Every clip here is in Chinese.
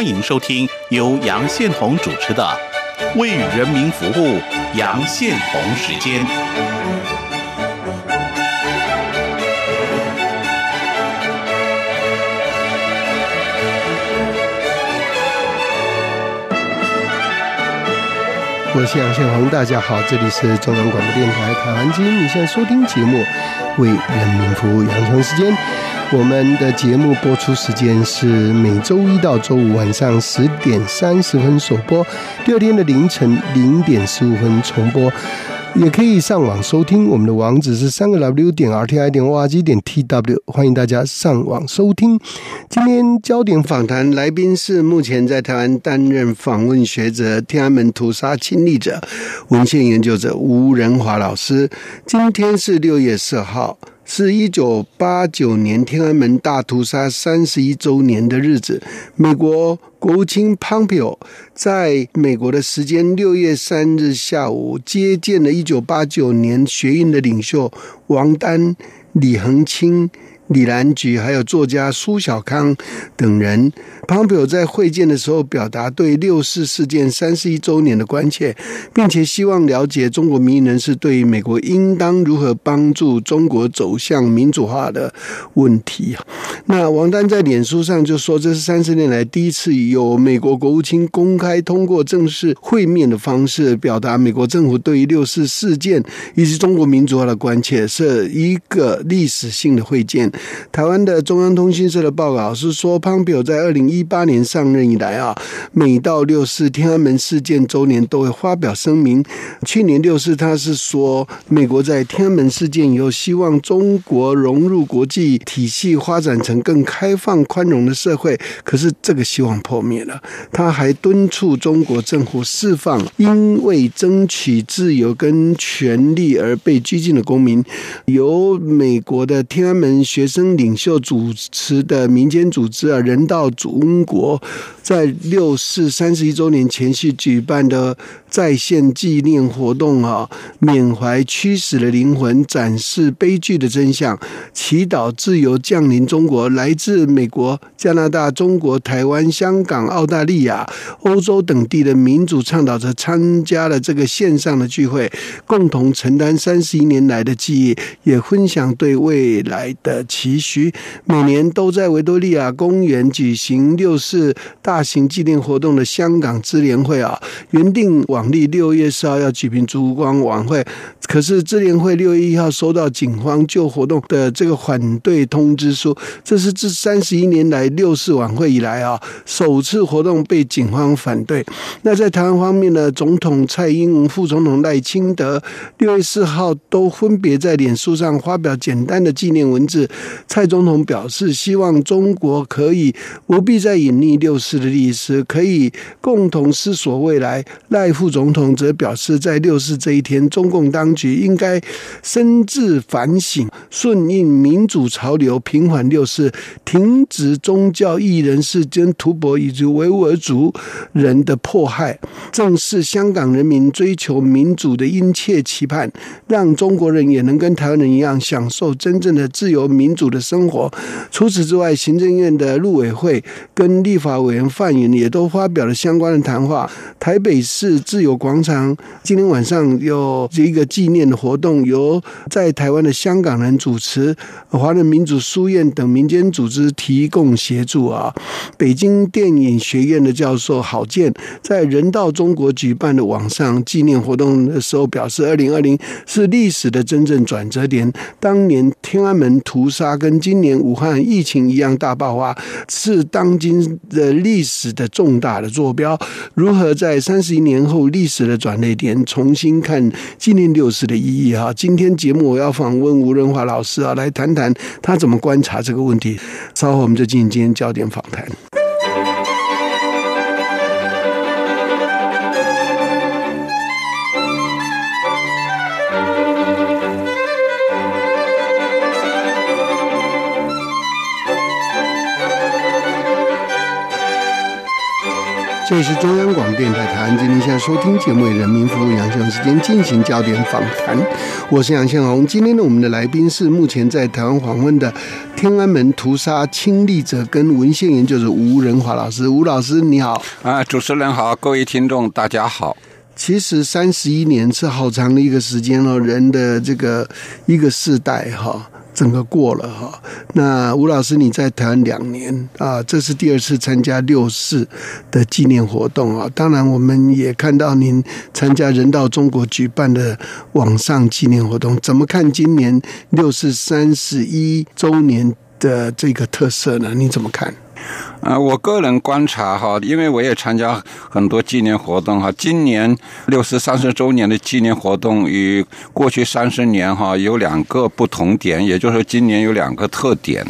欢迎收听由杨宪宏主持的《为人民服务》杨宪宏时间。我是杨宪宏，大家好，这里是中央广播电台台湾之音，你现在收听节目《为人民服务》杨成时间。我们的节目播出时间是每周一到周五晚上十点三十分首播，第二天的凌晨零点十五分重播。也可以上网收听，我们的网址是三个 W 点 R T I 点 O R G 点 T W，欢迎大家上网收听。今天焦点访谈来宾是目前在台湾担任访问学者、天安门屠杀亲历者、文献研究者吴仁华老师。今天是六月四号。是一九八九年天安门大屠杀三十一周年的日子，美国国务卿 Pompeo 在美国的时间六月三日下午接见了一九八九年学运的领袖王丹、李恒清。李兰菊还有作家苏小康等人，庞表在会见的时候表达对六四事件三十一周年的关切，并且希望了解中国民营人士对于美国应当如何帮助中国走向民主化的问题。那王丹在脸书上就说，这是三十年来第一次有美国国务卿公开通过正式会面的方式，表达美国政府对于六四事件以及中国民主化的关切，是一个历史性的会见。台湾的中央通讯社的报告是说，潘比尔在二零一八年上任以来啊，每到六四天安门事件周年都会发表声明。去年六四，他是说，美国在天安门事件以后，希望中国融入国际体系，发展成更开放宽容的社会。可是这个希望破灭了。他还敦促中国政府释放因为争取自由跟权利而被拘禁的公民。由美国的天安门学。生领袖主持的民间组织啊，人道主英国，在六四三十一周年前夕举办的在线纪念活动啊，缅怀驱使的灵魂，展示悲剧的真相，祈祷自由降临中国。来自美国、加拿大、中国、台湾、香港、澳大利亚、欧洲等地的民主倡导者参加了这个线上的聚会，共同承担三十一年来的记忆，也分享对未来的。期许每年都在维多利亚公园举行六四大型纪念活动的香港支联会啊，原定往历六月四号要举行烛光晚会，可是智联会六月一号收到警方就活动的这个反对通知书，这是自三十一年来六四晚会以来啊首次活动被警方反对。那在台湾方面呢，总统蔡英文、副总统赖清德六月四号都分别在脸书上发表简单的纪念文字。蔡总统表示，希望中国可以不必再隐匿六四的历史，可以共同思索未来。赖副总统则表示，在六四这一天，中共当局应该深自反省，顺应民主潮流，平缓六四，停止宗教异人士间图博以及维吾尔族人的迫害，正是香港人民追求民主的殷切期盼，让中国人也能跟台湾人一样享受真正的自由民。主的生活。除此之外，行政院的陆委会跟立法委员范云也都发表了相关的谈话。台北市自由广场今天晚上有一个纪念的活动，由在台湾的香港人主持，华人民主书院等民间组织提供协助啊。北京电影学院的教授郝建在人道中国举办的网上纪念活动的时候表示，二零二零是历史的真正转折点。当年天安门屠杀。跟今年武汉疫情一样大爆发，是当今的历史的重大的坐标。如何在三十一年后历史的转捩点重新看纪念六四的意义？哈，今天节目我要访问吴仁华老师啊，来谈谈他怎么观察这个问题。稍后我们就进行今天焦点访谈。这里是中央广播电台台湾之音，现在收听节目《人民服务杨先时间进行焦点访谈，我是杨宪宏。今天呢，我们的来宾是目前在台湾访问的天安门屠杀亲历者跟文献研究者吴仁华老师。吴老师你好，啊，主持人好，各位听众大家好。其实三十一年是好长的一个时间哦，人的这个一个世代哈。整个过了哈，那吴老师你在台湾两年啊，这是第二次参加六四的纪念活动啊。当然，我们也看到您参加人道中国举办的网上纪念活动，怎么看今年六四三十一周年的这个特色呢？你怎么看？啊，我个人观察哈，因为我也参加很多纪念活动哈。今年六十三十周年的纪念活动与过去三十年哈有两个不同点，也就是说今年有两个特点。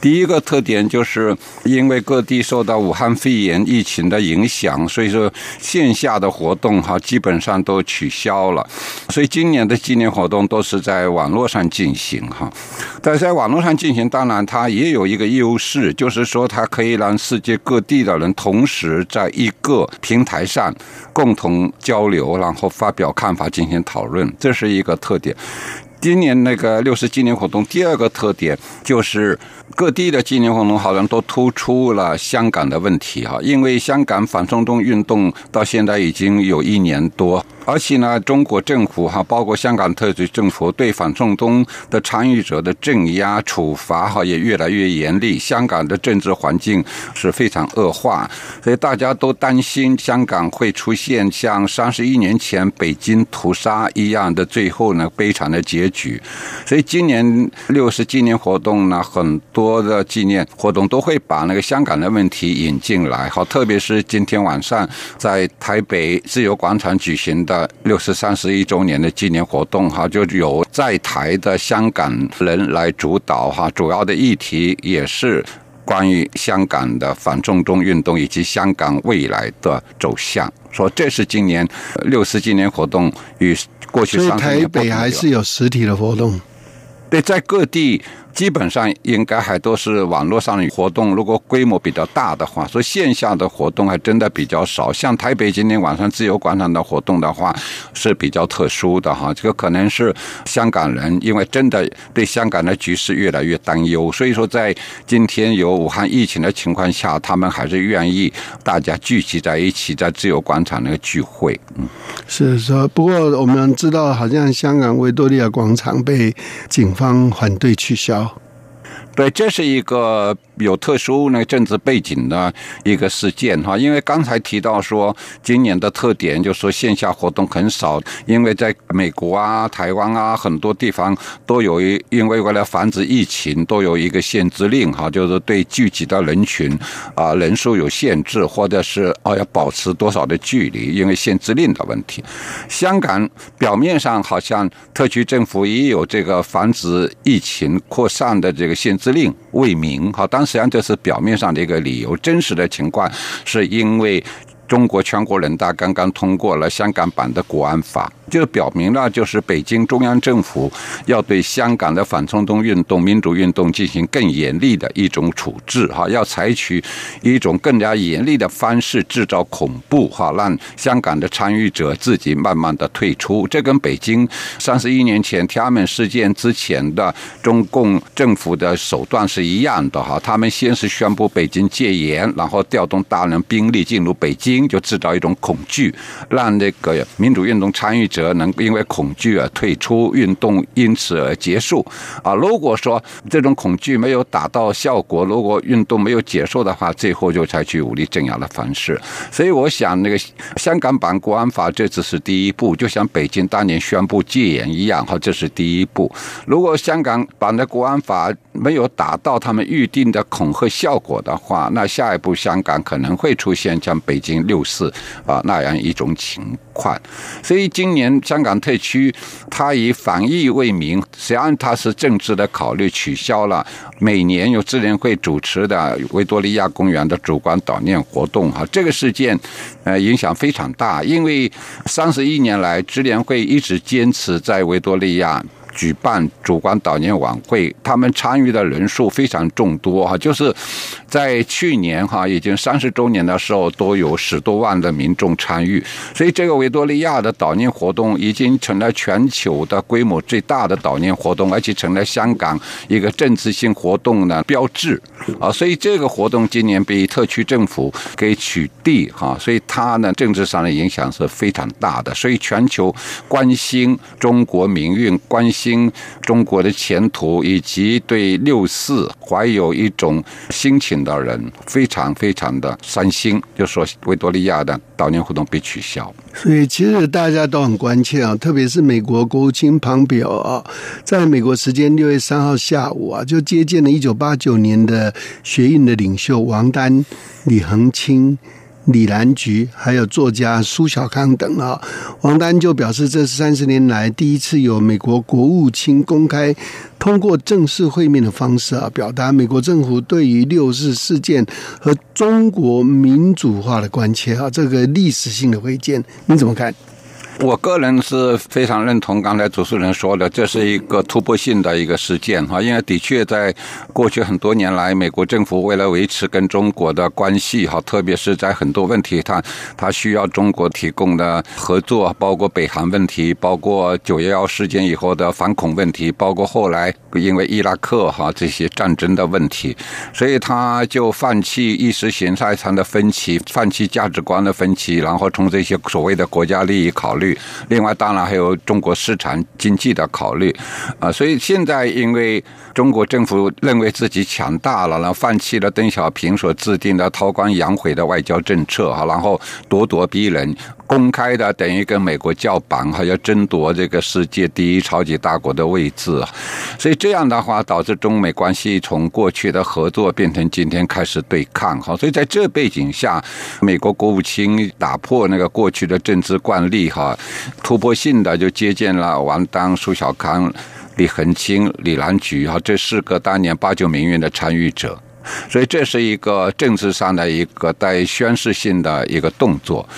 第一个特点就是因为各地受到武汉肺炎疫情的影响，所以说线下的活动哈基本上都取消了，所以今年的纪念活动都是在网络上进行哈。但在网络上进行，当然它也有一个优势，就是说它可以让让世界各地的人同时在一个平台上共同交流，然后发表看法进行讨论，这是一个特点。今年那个六十纪念活动，第二个特点就是各地的纪念活动好像都突出了香港的问题哈，因为香港反送中运动到现在已经有一年多。而且呢，中国政府哈，包括香港特区政府对反送中的参与者的镇压处罚哈，也越来越严厉。香港的政治环境是非常恶化，所以大家都担心香港会出现像三十一年前北京屠杀一样的最后呢悲惨的结局。所以今年六十纪念活动呢，很多的纪念活动都会把那个香港的问题引进来。好，特别是今天晚上在台北自由广场举行的。六十三十一周年的纪念活动哈，就有在台的香港人来主导哈，主要的议题也是关于香港的反送中运动以及香港未来的走向。说这是今年六十纪念活动与过去三台北还是有实体的活动，对，在各地。基本上应该还都是网络上的活动，如果规模比较大的话，所以线下的活动还真的比较少。像台北今天晚上自由广场的活动的话，是比较特殊的哈。这个可能是香港人，因为真的对香港的局势越来越担忧，所以说在今天有武汉疫情的情况下，他们还是愿意大家聚集在一起，在自由广场那个聚会。嗯，是说，不过我们知道，好像香港维多利亚广场被警方反对取消。对，这是一个。有特殊那个政治背景的一个事件哈，因为刚才提到说今年的特点就是说线下活动很少，因为在美国啊、台湾啊很多地方都有一，因为为了防止疫情都有一个限制令哈，就是对聚集的人群啊人数有限制，或者是哦要保持多少的距离，因为限制令的问题。香港表面上好像特区政府也有这个防止疫情扩散的这个限制令为名哈，当实际上就是表面上的一个理由，真实的情况是因为中国全国人大刚刚通过了香港版的国安法。就表明了，就是北京中央政府要对香港的反冲动运动、民主运动进行更严厉的一种处置，哈，要采取一种更加严厉的方式制造恐怖，哈，让香港的参与者自己慢慢的退出。这跟北京三十一年前天安门事件之前的中共政府的手段是一样的，哈，他们先是宣布北京戒严，然后调动大量兵力进入北京，就制造一种恐惧，让那个民主运动参与者。能因为恐惧而退出运动，因此而结束啊！如果说这种恐惧没有达到效果，如果运动没有结束的话，最后就采取武力镇压的方式。所以，我想那个香港版国安法这只是第一步，就像北京当年宣布戒严一样，哈，这是第一步。如果香港版的国安法没有达到他们预定的恐吓效果的话，那下一步香港可能会出现像北京六四啊那样一种情况。所以今年。香港特区，它以防疫为名，实际上它是政治的考虑，取消了每年由智联会主持的维多利亚公园的主管悼念活动。哈，这个事件，呃，影响非常大，因为三十一年来，智联会一直坚持在维多利亚。举办主管悼念晚会，他们参与的人数非常众多哈，就是在去年哈已经三十周年的时候，都有十多万的民众参与，所以这个维多利亚的悼念活动已经成了全球的规模最大的悼念活动，而且成了香港一个政治性活动的标志。啊，所以这个活动今年被特区政府给取缔哈，所以它呢政治上的影响是非常大的，所以全球关心中国民运、关心中国的前途以及对六四怀有一种心情的人，非常非常的伤心，就说维多利亚的悼念活动被取消。所以其实大家都很关切啊，特别是美国国务卿庞表啊，在美国时间六月三号下午啊，就接见了一九八九年的学运的领袖王丹、李恒清。李兰菊，还有作家苏小康等啊，王丹就表示，这是三十年来第一次有美国国务卿公开通过正式会面的方式啊，表达美国政府对于六四事件和中国民主化的关切啊，这个历史性的会见，你怎么看？我个人是非常认同刚才主持人说的，这是一个突破性的一个事件哈，因为的确在过去很多年来，美国政府为了维持跟中国的关系哈，特别是在很多问题上，它需要中国提供的合作，包括北韩问题，包括九幺幺事件以后的反恐问题，包括后来因为伊拉克哈这些战争的问题，所以他就放弃意识形态上的分歧，放弃价值观的分歧，然后从这些所谓的国家利益考虑。另外，当然还有中国市场经济的考虑。啊，所以现在因为中国政府认为自己强大了，然后放弃了邓小平所制定的韬光养晦的外交政策哈，然后咄咄逼人，公开的等于跟美国叫板，还要争夺这个世界第一超级大国的位置，所以这样的话导致中美关系从过去的合作变成今天开始对抗哈，所以在这背景下，美国国务卿打破那个过去的政治惯例哈。突破性的就接见了王丹、苏小康、李恒清、李兰菊哈这四个当年八九民运的参与者，所以这是一个政治上的一个带宣示性的一个动作。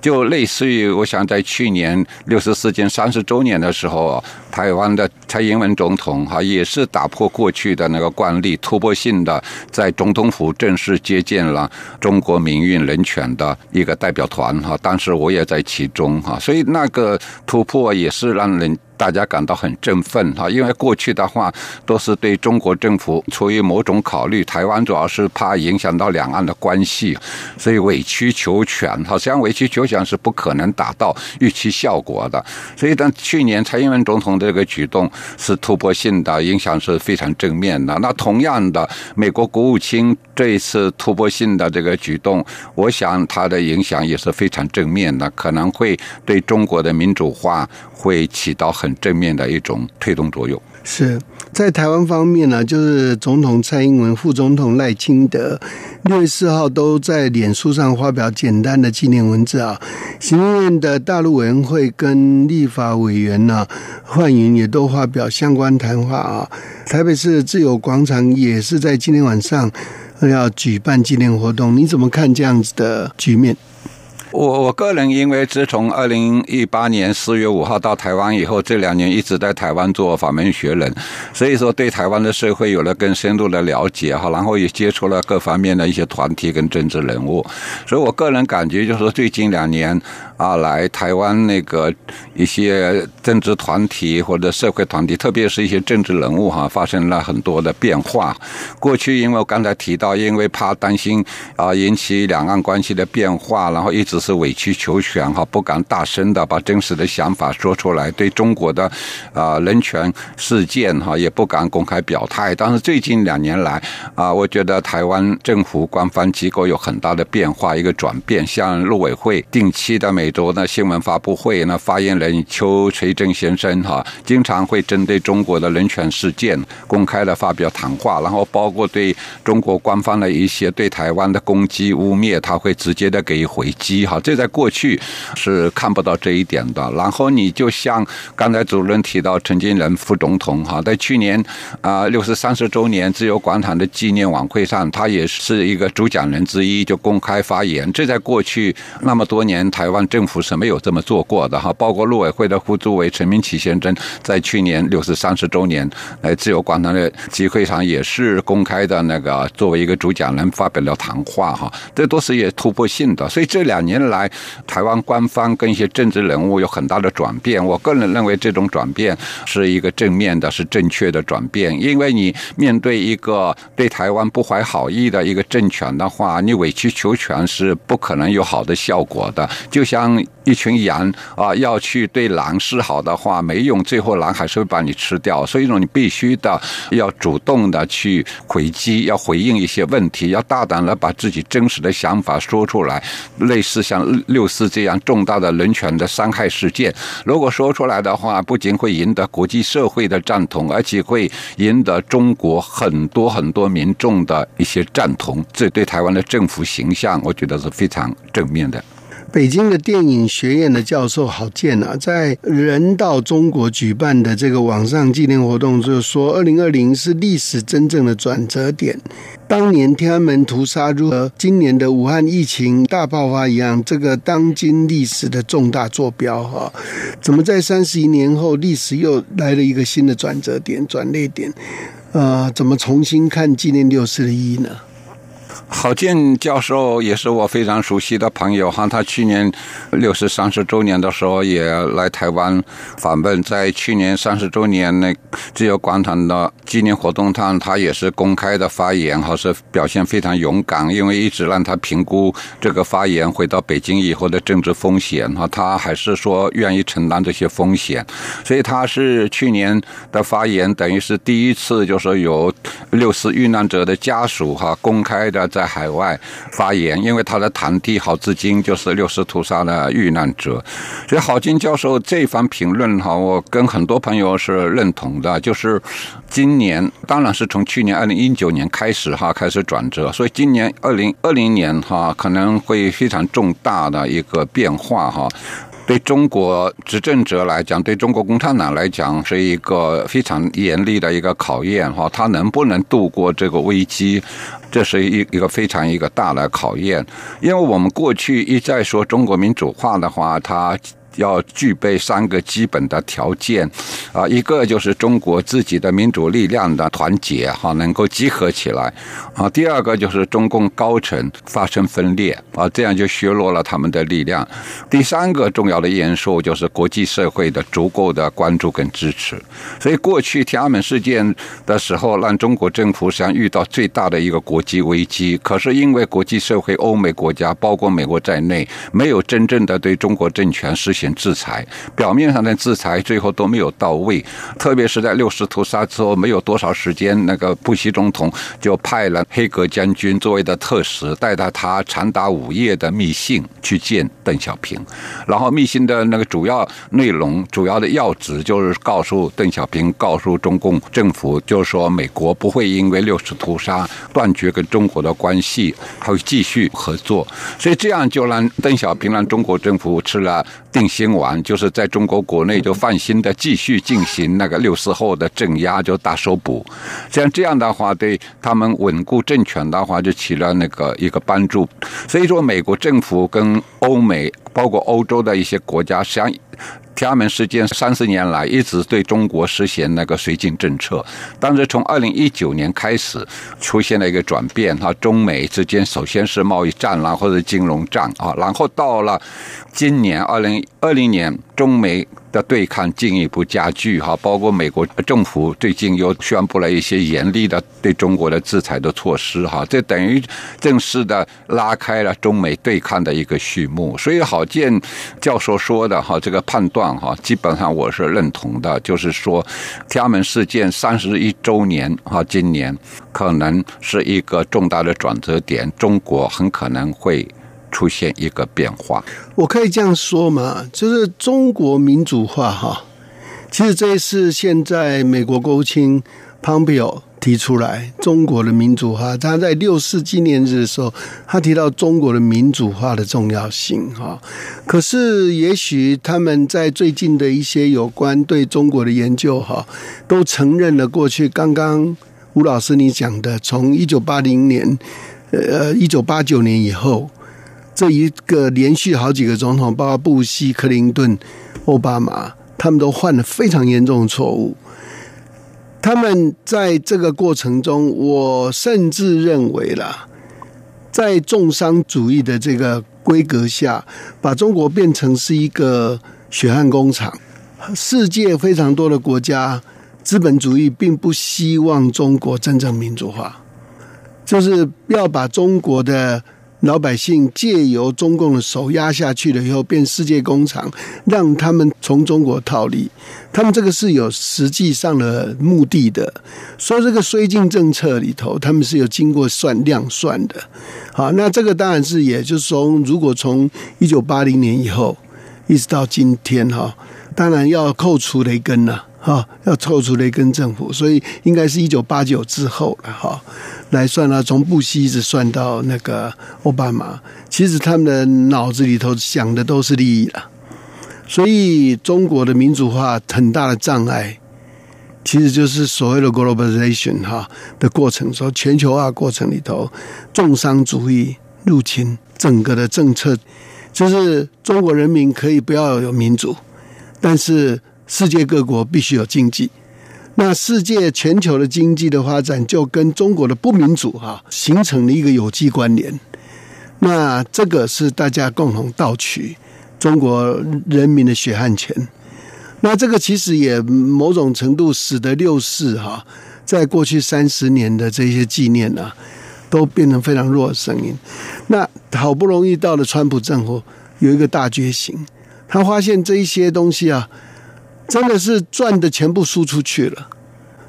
就类似于，我想在去年六十四届三十周年的时候，台湾的蔡英文总统哈也是打破过去的那个惯例，突破性的在总统府正式接见了中国民运人权的一个代表团哈，当时我也在其中哈，所以那个突破也是让人。大家感到很振奋哈，因为过去的话都是对中国政府出于某种考虑，台湾主要是怕影响到两岸的关系，所以委曲求全哈。实际上委曲求全是不可能达到预期效果的。所以，当去年蔡英文总统这个举动是突破性的，影响是非常正面的。那同样的，美国国务卿这一次突破性的这个举动，我想它的影响也是非常正面的，可能会对中国的民主化会起到很。正面的一种推动作用是在台湾方面呢，就是总统蔡英文、副总统赖清德六月四号都在脸书上发表简单的纪念文字啊。行政院的大陆委员会跟立法委员呢，焕云也都发表相关谈话啊。台北市自由广场也是在今天晚上要举办纪念活动，你怎么看这样子的局面？我我个人因为自从二零一八年四月五号到台湾以后，这两年一直在台湾做法门学人，所以说对台湾的社会有了更深入的了解哈，然后也接触了各方面的一些团体跟政治人物，所以我个人感觉就是说最近两年。啊，来台湾那个一些政治团体或者社会团体，特别是一些政治人物哈，发生了很多的变化。过去因为我刚才提到，因为怕担心啊引起两岸关系的变化，然后一直是委曲求全哈，不敢大声的把真实的想法说出来。对中国的啊人权事件哈，也不敢公开表态。但是最近两年来啊，我觉得台湾政府官方机构有很大的变化，一个转变，像陆委会定期的每多的新闻发布会，那发言人邱垂正先生哈，经常会针对中国的人权事件公开的发表谈话，然后包括对中国官方的一些对台湾的攻击污蔑，他会直接的给予回击哈。哈，这在过去是看不到这一点的。然后你就像刚才主任提到陈金仁副总统哈，在去年啊六十三十周年自由广场的纪念晚会上，他也是一个主讲人之一，就公开发言。这在过去那么多年，台湾政府是没有这么做过的哈。包括陆委会的副主委陈明启先生，在去年六十三十周年来自由广场的集会上，也是公开的那个作为一个主讲人发表了谈话哈。这都是也突破性的。所以这两年来，台湾官方跟一些政治人物有很大的转变。我个人认为这种转变是一个正面的，是正确的转变，因为你面对一个对台湾不怀好意的一个政权的话，你委曲求全是不可能有好的效果的。就像当一群羊啊，要去对狼示好的话没用，最后狼还是会把你吃掉。所以说，你必须的要主动的去回击，要回应一些问题，要大胆的把自己真实的想法说出来。类似像六四这样重大的人权的伤害事件，如果说出来的话，不仅会赢得国际社会的赞同，而且会赢得中国很多很多民众的一些赞同。这对台湾的政府形象，我觉得是非常正面的。北京的电影学院的教授郝建啊，在人到中国举办的这个网上纪念活动，就说二零二零是历史真正的转折点。当年天安门屠杀，如和今年的武汉疫情大爆发一样，这个当今历史的重大坐标哈，怎么在三十一年后，历史又来了一个新的转折点、转捩点？呃，怎么重新看纪念六四的意义呢？郝建教授也是我非常熟悉的朋友哈，他去年六十三十周年的时候也来台湾访问，在去年三十周年那自由广场的纪念活动上，他也是公开的发言，还是表现非常勇敢，因为一直让他评估这个发言回到北京以后的政治风险哈，他还是说愿意承担这些风险，所以他是去年的发言等于是第一次，就是有六四遇难者的家属哈公开的在。在海外发言，因为他的堂弟郝志金就是六四屠杀的遇难者，所以郝金教授这一番评论哈，我跟很多朋友是认同的。就是今年，当然是从去年二零一九年开始哈开始转折，所以今年二零二零年哈可能会非常重大的一个变化哈。对中国执政者来讲，对中国共产党来讲，是一个非常严厉的一个考验哈。他能不能度过这个危机，这是一一个非常一个大的考验。因为我们过去一再说中国民主化的话，它。要具备三个基本的条件，啊，一个就是中国自己的民主力量的团结哈，能够集合起来，啊，第二个就是中共高层发生分裂，啊，这样就削弱了他们的力量。第三个重要的因素就是国际社会的足够的关注跟支持。所以过去天安门事件的时候，让中国政府实际上遇到最大的一个国际危机。可是因为国际社会、欧美国家，包括美国在内，没有真正的对中国政权实行。制裁，表面上的制裁最后都没有到位，特别是在六四屠杀之后没有多少时间，那个布希总统就派了黑格将军作为的特使，带着他长达五页的密信去见邓小平，然后密信的那个主要内容、主要的要旨就是告诉邓小平，告诉中共政府，就是说美国不会因为六次屠杀断绝跟中国的关系，还会继续合作，所以这样就让邓小平让中国政府吃了定。新完，就是在中国国内就放心的继续进行那个六四后的镇压，就大搜捕。像这样的话，对他们稳固政权的话，就起了那个一个帮助。所以说，美国政府跟欧美，包括欧洲的一些国家，像。天安门事件三十年来一直对中国实行那个绥靖政策，但是从二零一九年开始出现了一个转变哈，中美之间首先是贸易战啦或者金融战啊，然后到了今年二零二零年，中美。的对抗进一步加剧哈，包括美国政府最近又宣布了一些严厉的对中国的制裁的措施哈，这等于正式的拉开了中美对抗的一个序幕。所以郝建教授说的哈，这个判断哈，基本上我是认同的，就是说天安门事件三十一周年哈，今年可能是一个重大的转折点，中国很可能会。出现一个变化，我可以这样说嘛？就是中国民主化哈，其实这是现在美国国务卿 Pompeo 提出来中国的民主化。他在六四纪念日的时候，他提到中国的民主化的重要性哈。可是，也许他们在最近的一些有关对中国的研究哈，都承认了过去刚刚吴老师你讲的，从一九八零年呃一九八九年以后，这一个连续好几个总统，包括布希、克林顿、奥巴马，他们都犯了非常严重的错误。他们在这个过程中，我甚至认为啦，在重商主义的这个规格下，把中国变成是一个血汗工厂。世界非常多的国家，资本主义并不希望中国真正民主化，就是要把中国的。老百姓借由中共的手压下去了以后，变世界工厂，让他们从中国逃离。他们这个是有实际上的目的的。说这个绥靖政策里头，他们是有经过算量算的。好，那这个当然是，也就是说，如果从一九八零年以后一直到今天，哈，当然要扣除雷根了。哈，要凑出雷根政府，所以应该是一九八九之后了哈。来算啊，从布希一直算到那个奥巴马，其实他们的脑子里头想的都是利益了。所以中国的民主化很大的障碍，其实就是所谓的 globalization 哈的过程，说全球化过程里头，重商主义入侵整个的政策，就是中国人民可以不要有民主，但是。世界各国必须有经济，那世界全球的经济的发展就跟中国的不民主哈形成了一个有机关联。那这个是大家共同盗取中国人民的血汗钱。那这个其实也某种程度使得六四哈在过去三十年的这些纪念呢，都变成非常弱的声音。那好不容易到了川普政府有一个大觉醒，他发现这一些东西啊。真的是赚的全部输出去了。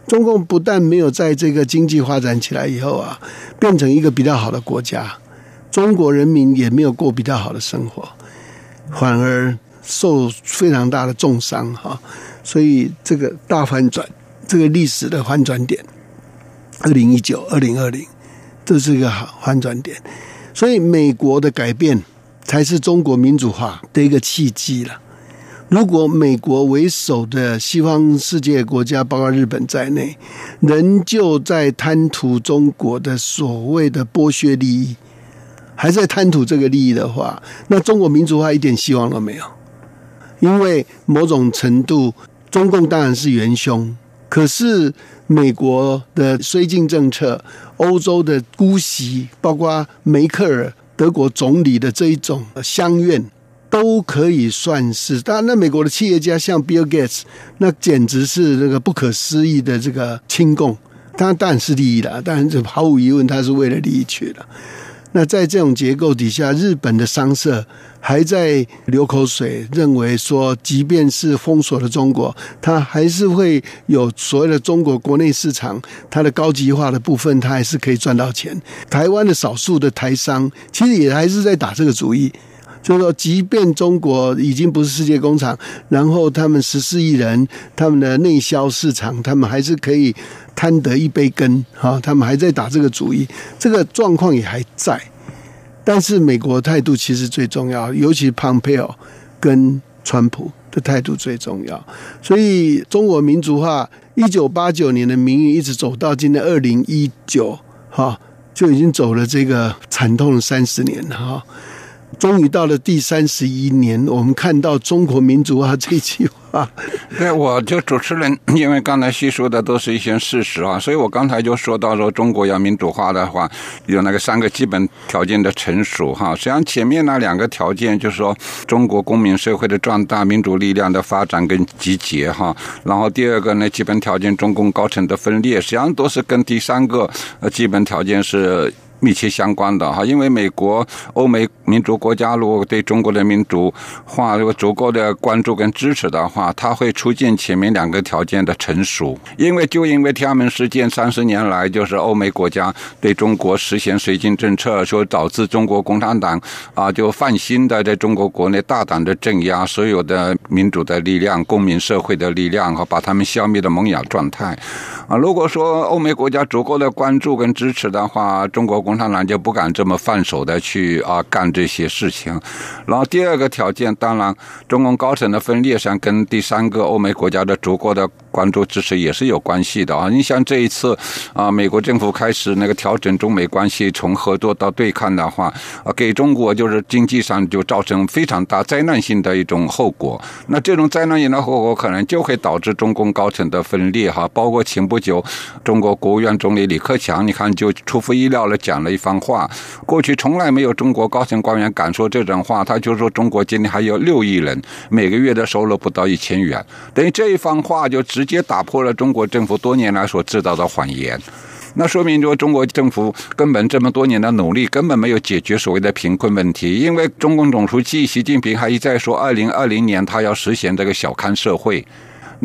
中共不但没有在这个经济发展起来以后啊，变成一个比较好的国家，中国人民也没有过比较好的生活，反而受非常大的重伤哈。所以这个大反转，这个历史的反转点，二零一九、二零二零，这是一个好反转点。所以美国的改变才是中国民主化的一个契机了。如果美国为首的西方世界国家，包括日本在内，仍旧在贪图中国的所谓的剥削利益，还在贪图这个利益的话，那中国民主化一点希望都没有。因为某种程度，中共当然是元凶，可是美国的绥靖政策、欧洲的姑息，包括梅克尔德国总理的这一种相怨。都可以算是，当然，那美国的企业家像 Bill Gates，那简直是那个不可思议的这个亲共，他当然是利益了，当然这毫无疑问，他是为了利益去的。那在这种结构底下，日本的商社还在流口水，认为说，即便是封锁了中国，它还是会有所谓的中国国内市场，它的高级化的部分，它还是可以赚到钱。台湾的少数的台商，其实也还是在打这个主意。就是说，即便中国已经不是世界工厂，然后他们十四亿人，他们的内销市场，他们还是可以贪得一杯羹哈，他们还在打这个主意，这个状况也还在。但是美国态度其实最重要，尤其蓬佩奥跟川普的态度最重要。所以，中国民族化一九八九年的民运一直走到今天二零一九哈，就已经走了这个惨痛三十年了哈。终于到了第三十一年，我们看到中国民主化这句话。对，我就主持人，因为刚才叙述的都是一些事实啊，所以我刚才就说到说，中国要民主化的话，有那个三个基本条件的成熟哈。实际上前面那两个条件，就是说中国公民社会的壮大、民主力量的发展跟集结哈。然后第二个呢，基本条件中共高层的分裂，实际上都是跟第三个呃基本条件是。密切相关的哈，因为美国、欧美民主国家如果对中国的民主化有足够的关注跟支持的话，它会出现前面两个条件的成熟。因为就因为天安门事件，三十年来就是欧美国家对中国实行绥靖政策，说导致中国共产党啊就放心的在中国国内大胆的镇压所有的民主的力量、公民社会的力量和把他们消灭的萌芽状态。啊，如果说欧美国家足够的关注跟支持的话，中国共产党就不敢这么放手的去啊干这些事情。然后第二个条件，当然中共高层的分裂上跟第三个欧美国家的足够的关注支持也是有关系的啊。你像这一次啊，美国政府开始那个调整中美关系，从合作到对抗的话，啊，给中国就是经济上就造成非常大灾难性的一种后果。那这种灾难性的后果可能就会导致中共高层的分裂哈，包括前不久中国国务院总理李克强，你看就出乎意料的讲了一番话。过去从来没有中国高层官员敢说这种话，他就说中国今天还有六亿人，每个月的收入不到一千元，等于这一番话就直直接打破了中国政府多年来所制造的谎言。那说明说中国政府根本这么多年的努力根本没有解决所谓的贫困问题，因为中共总书记习近平还一再说，二零二零年他要实现这个小康社会。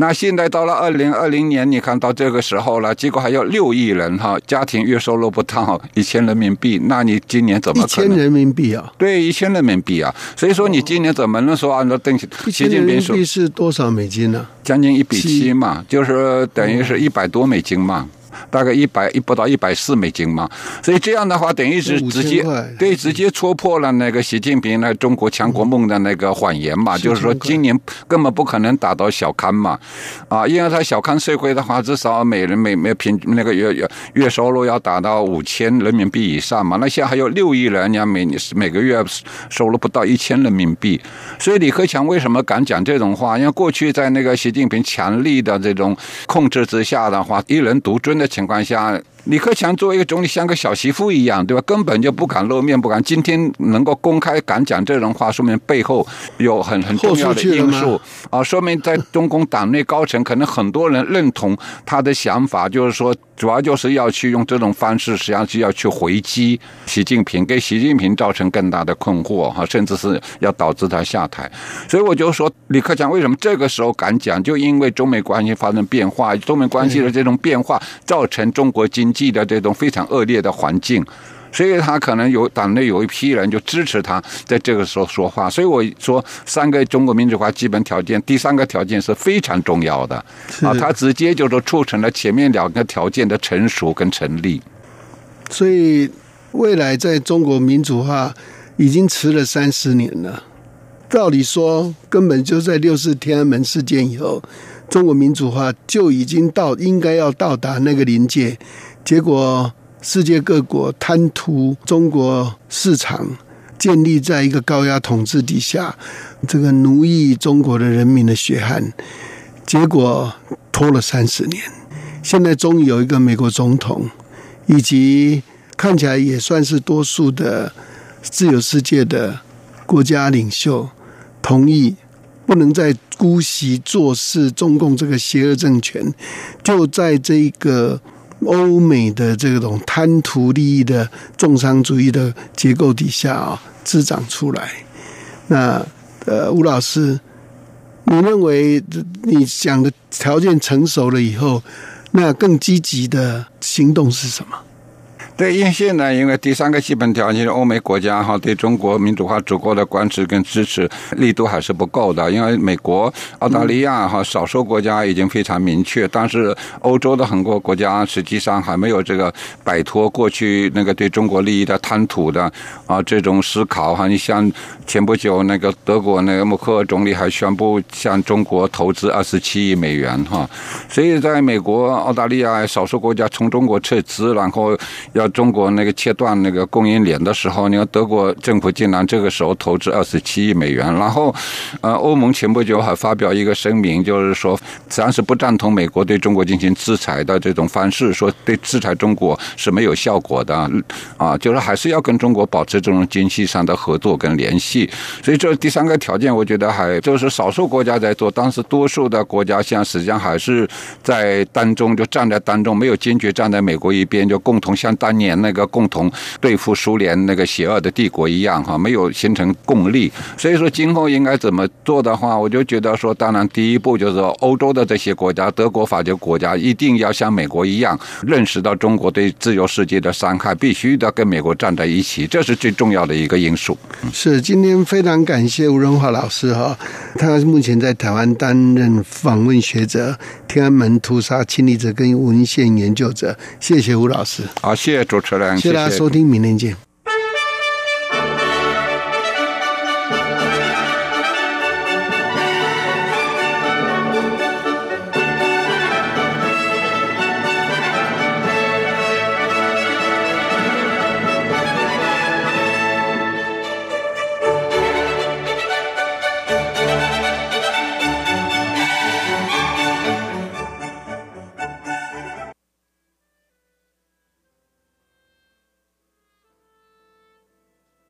那现在到了二零二零年，你看到这个时候了，结果还有六亿人哈，家庭月收入不到一千人民币，那你今年怎么可能？一千人民币啊？对，一千人民币啊。所以说你今年怎么能说按照邓习近平说，是多少美金呢？将近一比七嘛，就是等于是一百多美金嘛。大概一百一不到一百四美金嘛，所以这样的话等于是直接对直接戳破了那个习近平那中国强国梦的那个谎言嘛，就是说今年根本不可能达到小康嘛，啊，因为他小康社会的话，至少每人每每平那个月月月收入要达到五千人民币以上嘛，那现在还有六亿人家每每个月收入不到一千人民币，所以李克强为什么敢讲这种话？因为过去在那个习近平强力的这种控制之下的话，一人独尊的。情况下，李克强作为一个总理，像个小媳妇一样，对吧？根本就不敢露面，不敢。今天能够公开敢讲这种话，说明背后有很很重要的因素啊，说明在中共党内高层可能很多人认同他的想法，就是说。主要就是要去用这种方式，实际上是要去回击习近平，给习近平造成更大的困惑哈，甚至是要导致他下台。所以我就说，李克强为什么这个时候敢讲？就因为中美关系发生变化，中美关系的这种变化，造成中国经济的这种非常恶劣的环境。所以他可能有党内有一批人就支持他在这个时候说话，所以我说三个中国民主化基本条件，第三个条件是非常重要的啊，它直接就是促成了前面两个条件的成熟跟成立。所以未来在中国民主化已经迟了三十年了，照理说根本就在六四天安门事件以后，中国民主化就已经到应该要到达那个临界，结果。世界各国贪图中国市场，建立在一个高压统治底下，这个奴役中国的人民的血汗，结果拖了三十年。现在终于有一个美国总统，以及看起来也算是多数的自由世界的国家领袖，同意不能再姑息坐视中共这个邪恶政权，就在这个。欧美的这种贪图利益的重商主义的结构底下啊，滋长出来。那呃，吴老师，你认为你想的条件成熟了以后，那更积极的行动是什么？对，因为现在因为第三个基本条件，欧美国家哈对中国民主化足够的关注跟支持力度还是不够的。因为美国、澳大利亚哈少数国家已经非常明确，但是欧洲的很多国家实际上还没有这个摆脱过去那个对中国利益的贪图的啊这种思考哈。你像前不久那个德国那个默克尔总理还宣布向中国投资二十七亿美元哈，所以在美国、澳大利亚少数国家从中国撤资，然后要。中国那个切断那个供应链的时候，你看德国政府竟然这个时候投资二十七亿美元，然后，呃，欧盟前不久还发表一个声明，就是说，暂时不赞同美国对中国进行制裁的这种方式，说对制裁中国是没有效果的，啊，就是还是要跟中国保持这种经济上的合作跟联系。所以这第三个条件，我觉得还就是少数国家在做，但是多数的国家现在实际上还是在当中就站在当中，没有坚决站在美国一边，就共同向当。年那个共同对付苏联那个邪恶的帝国一样哈，没有形成共力。所以说，今后应该怎么做的话，我就觉得说，当然第一步就是说，欧洲的这些国家，德国、法国国家一定要像美国一样，认识到中国对自由世界的伤害，必须的跟美国站在一起，这是最重要的一个因素。是，今天非常感谢吴荣华老师哈，他目前在台湾担任访问学者、天安门屠杀亲历者跟文献研究者。谢谢吴老师，好，谢谢谢谢大家收听，明天见。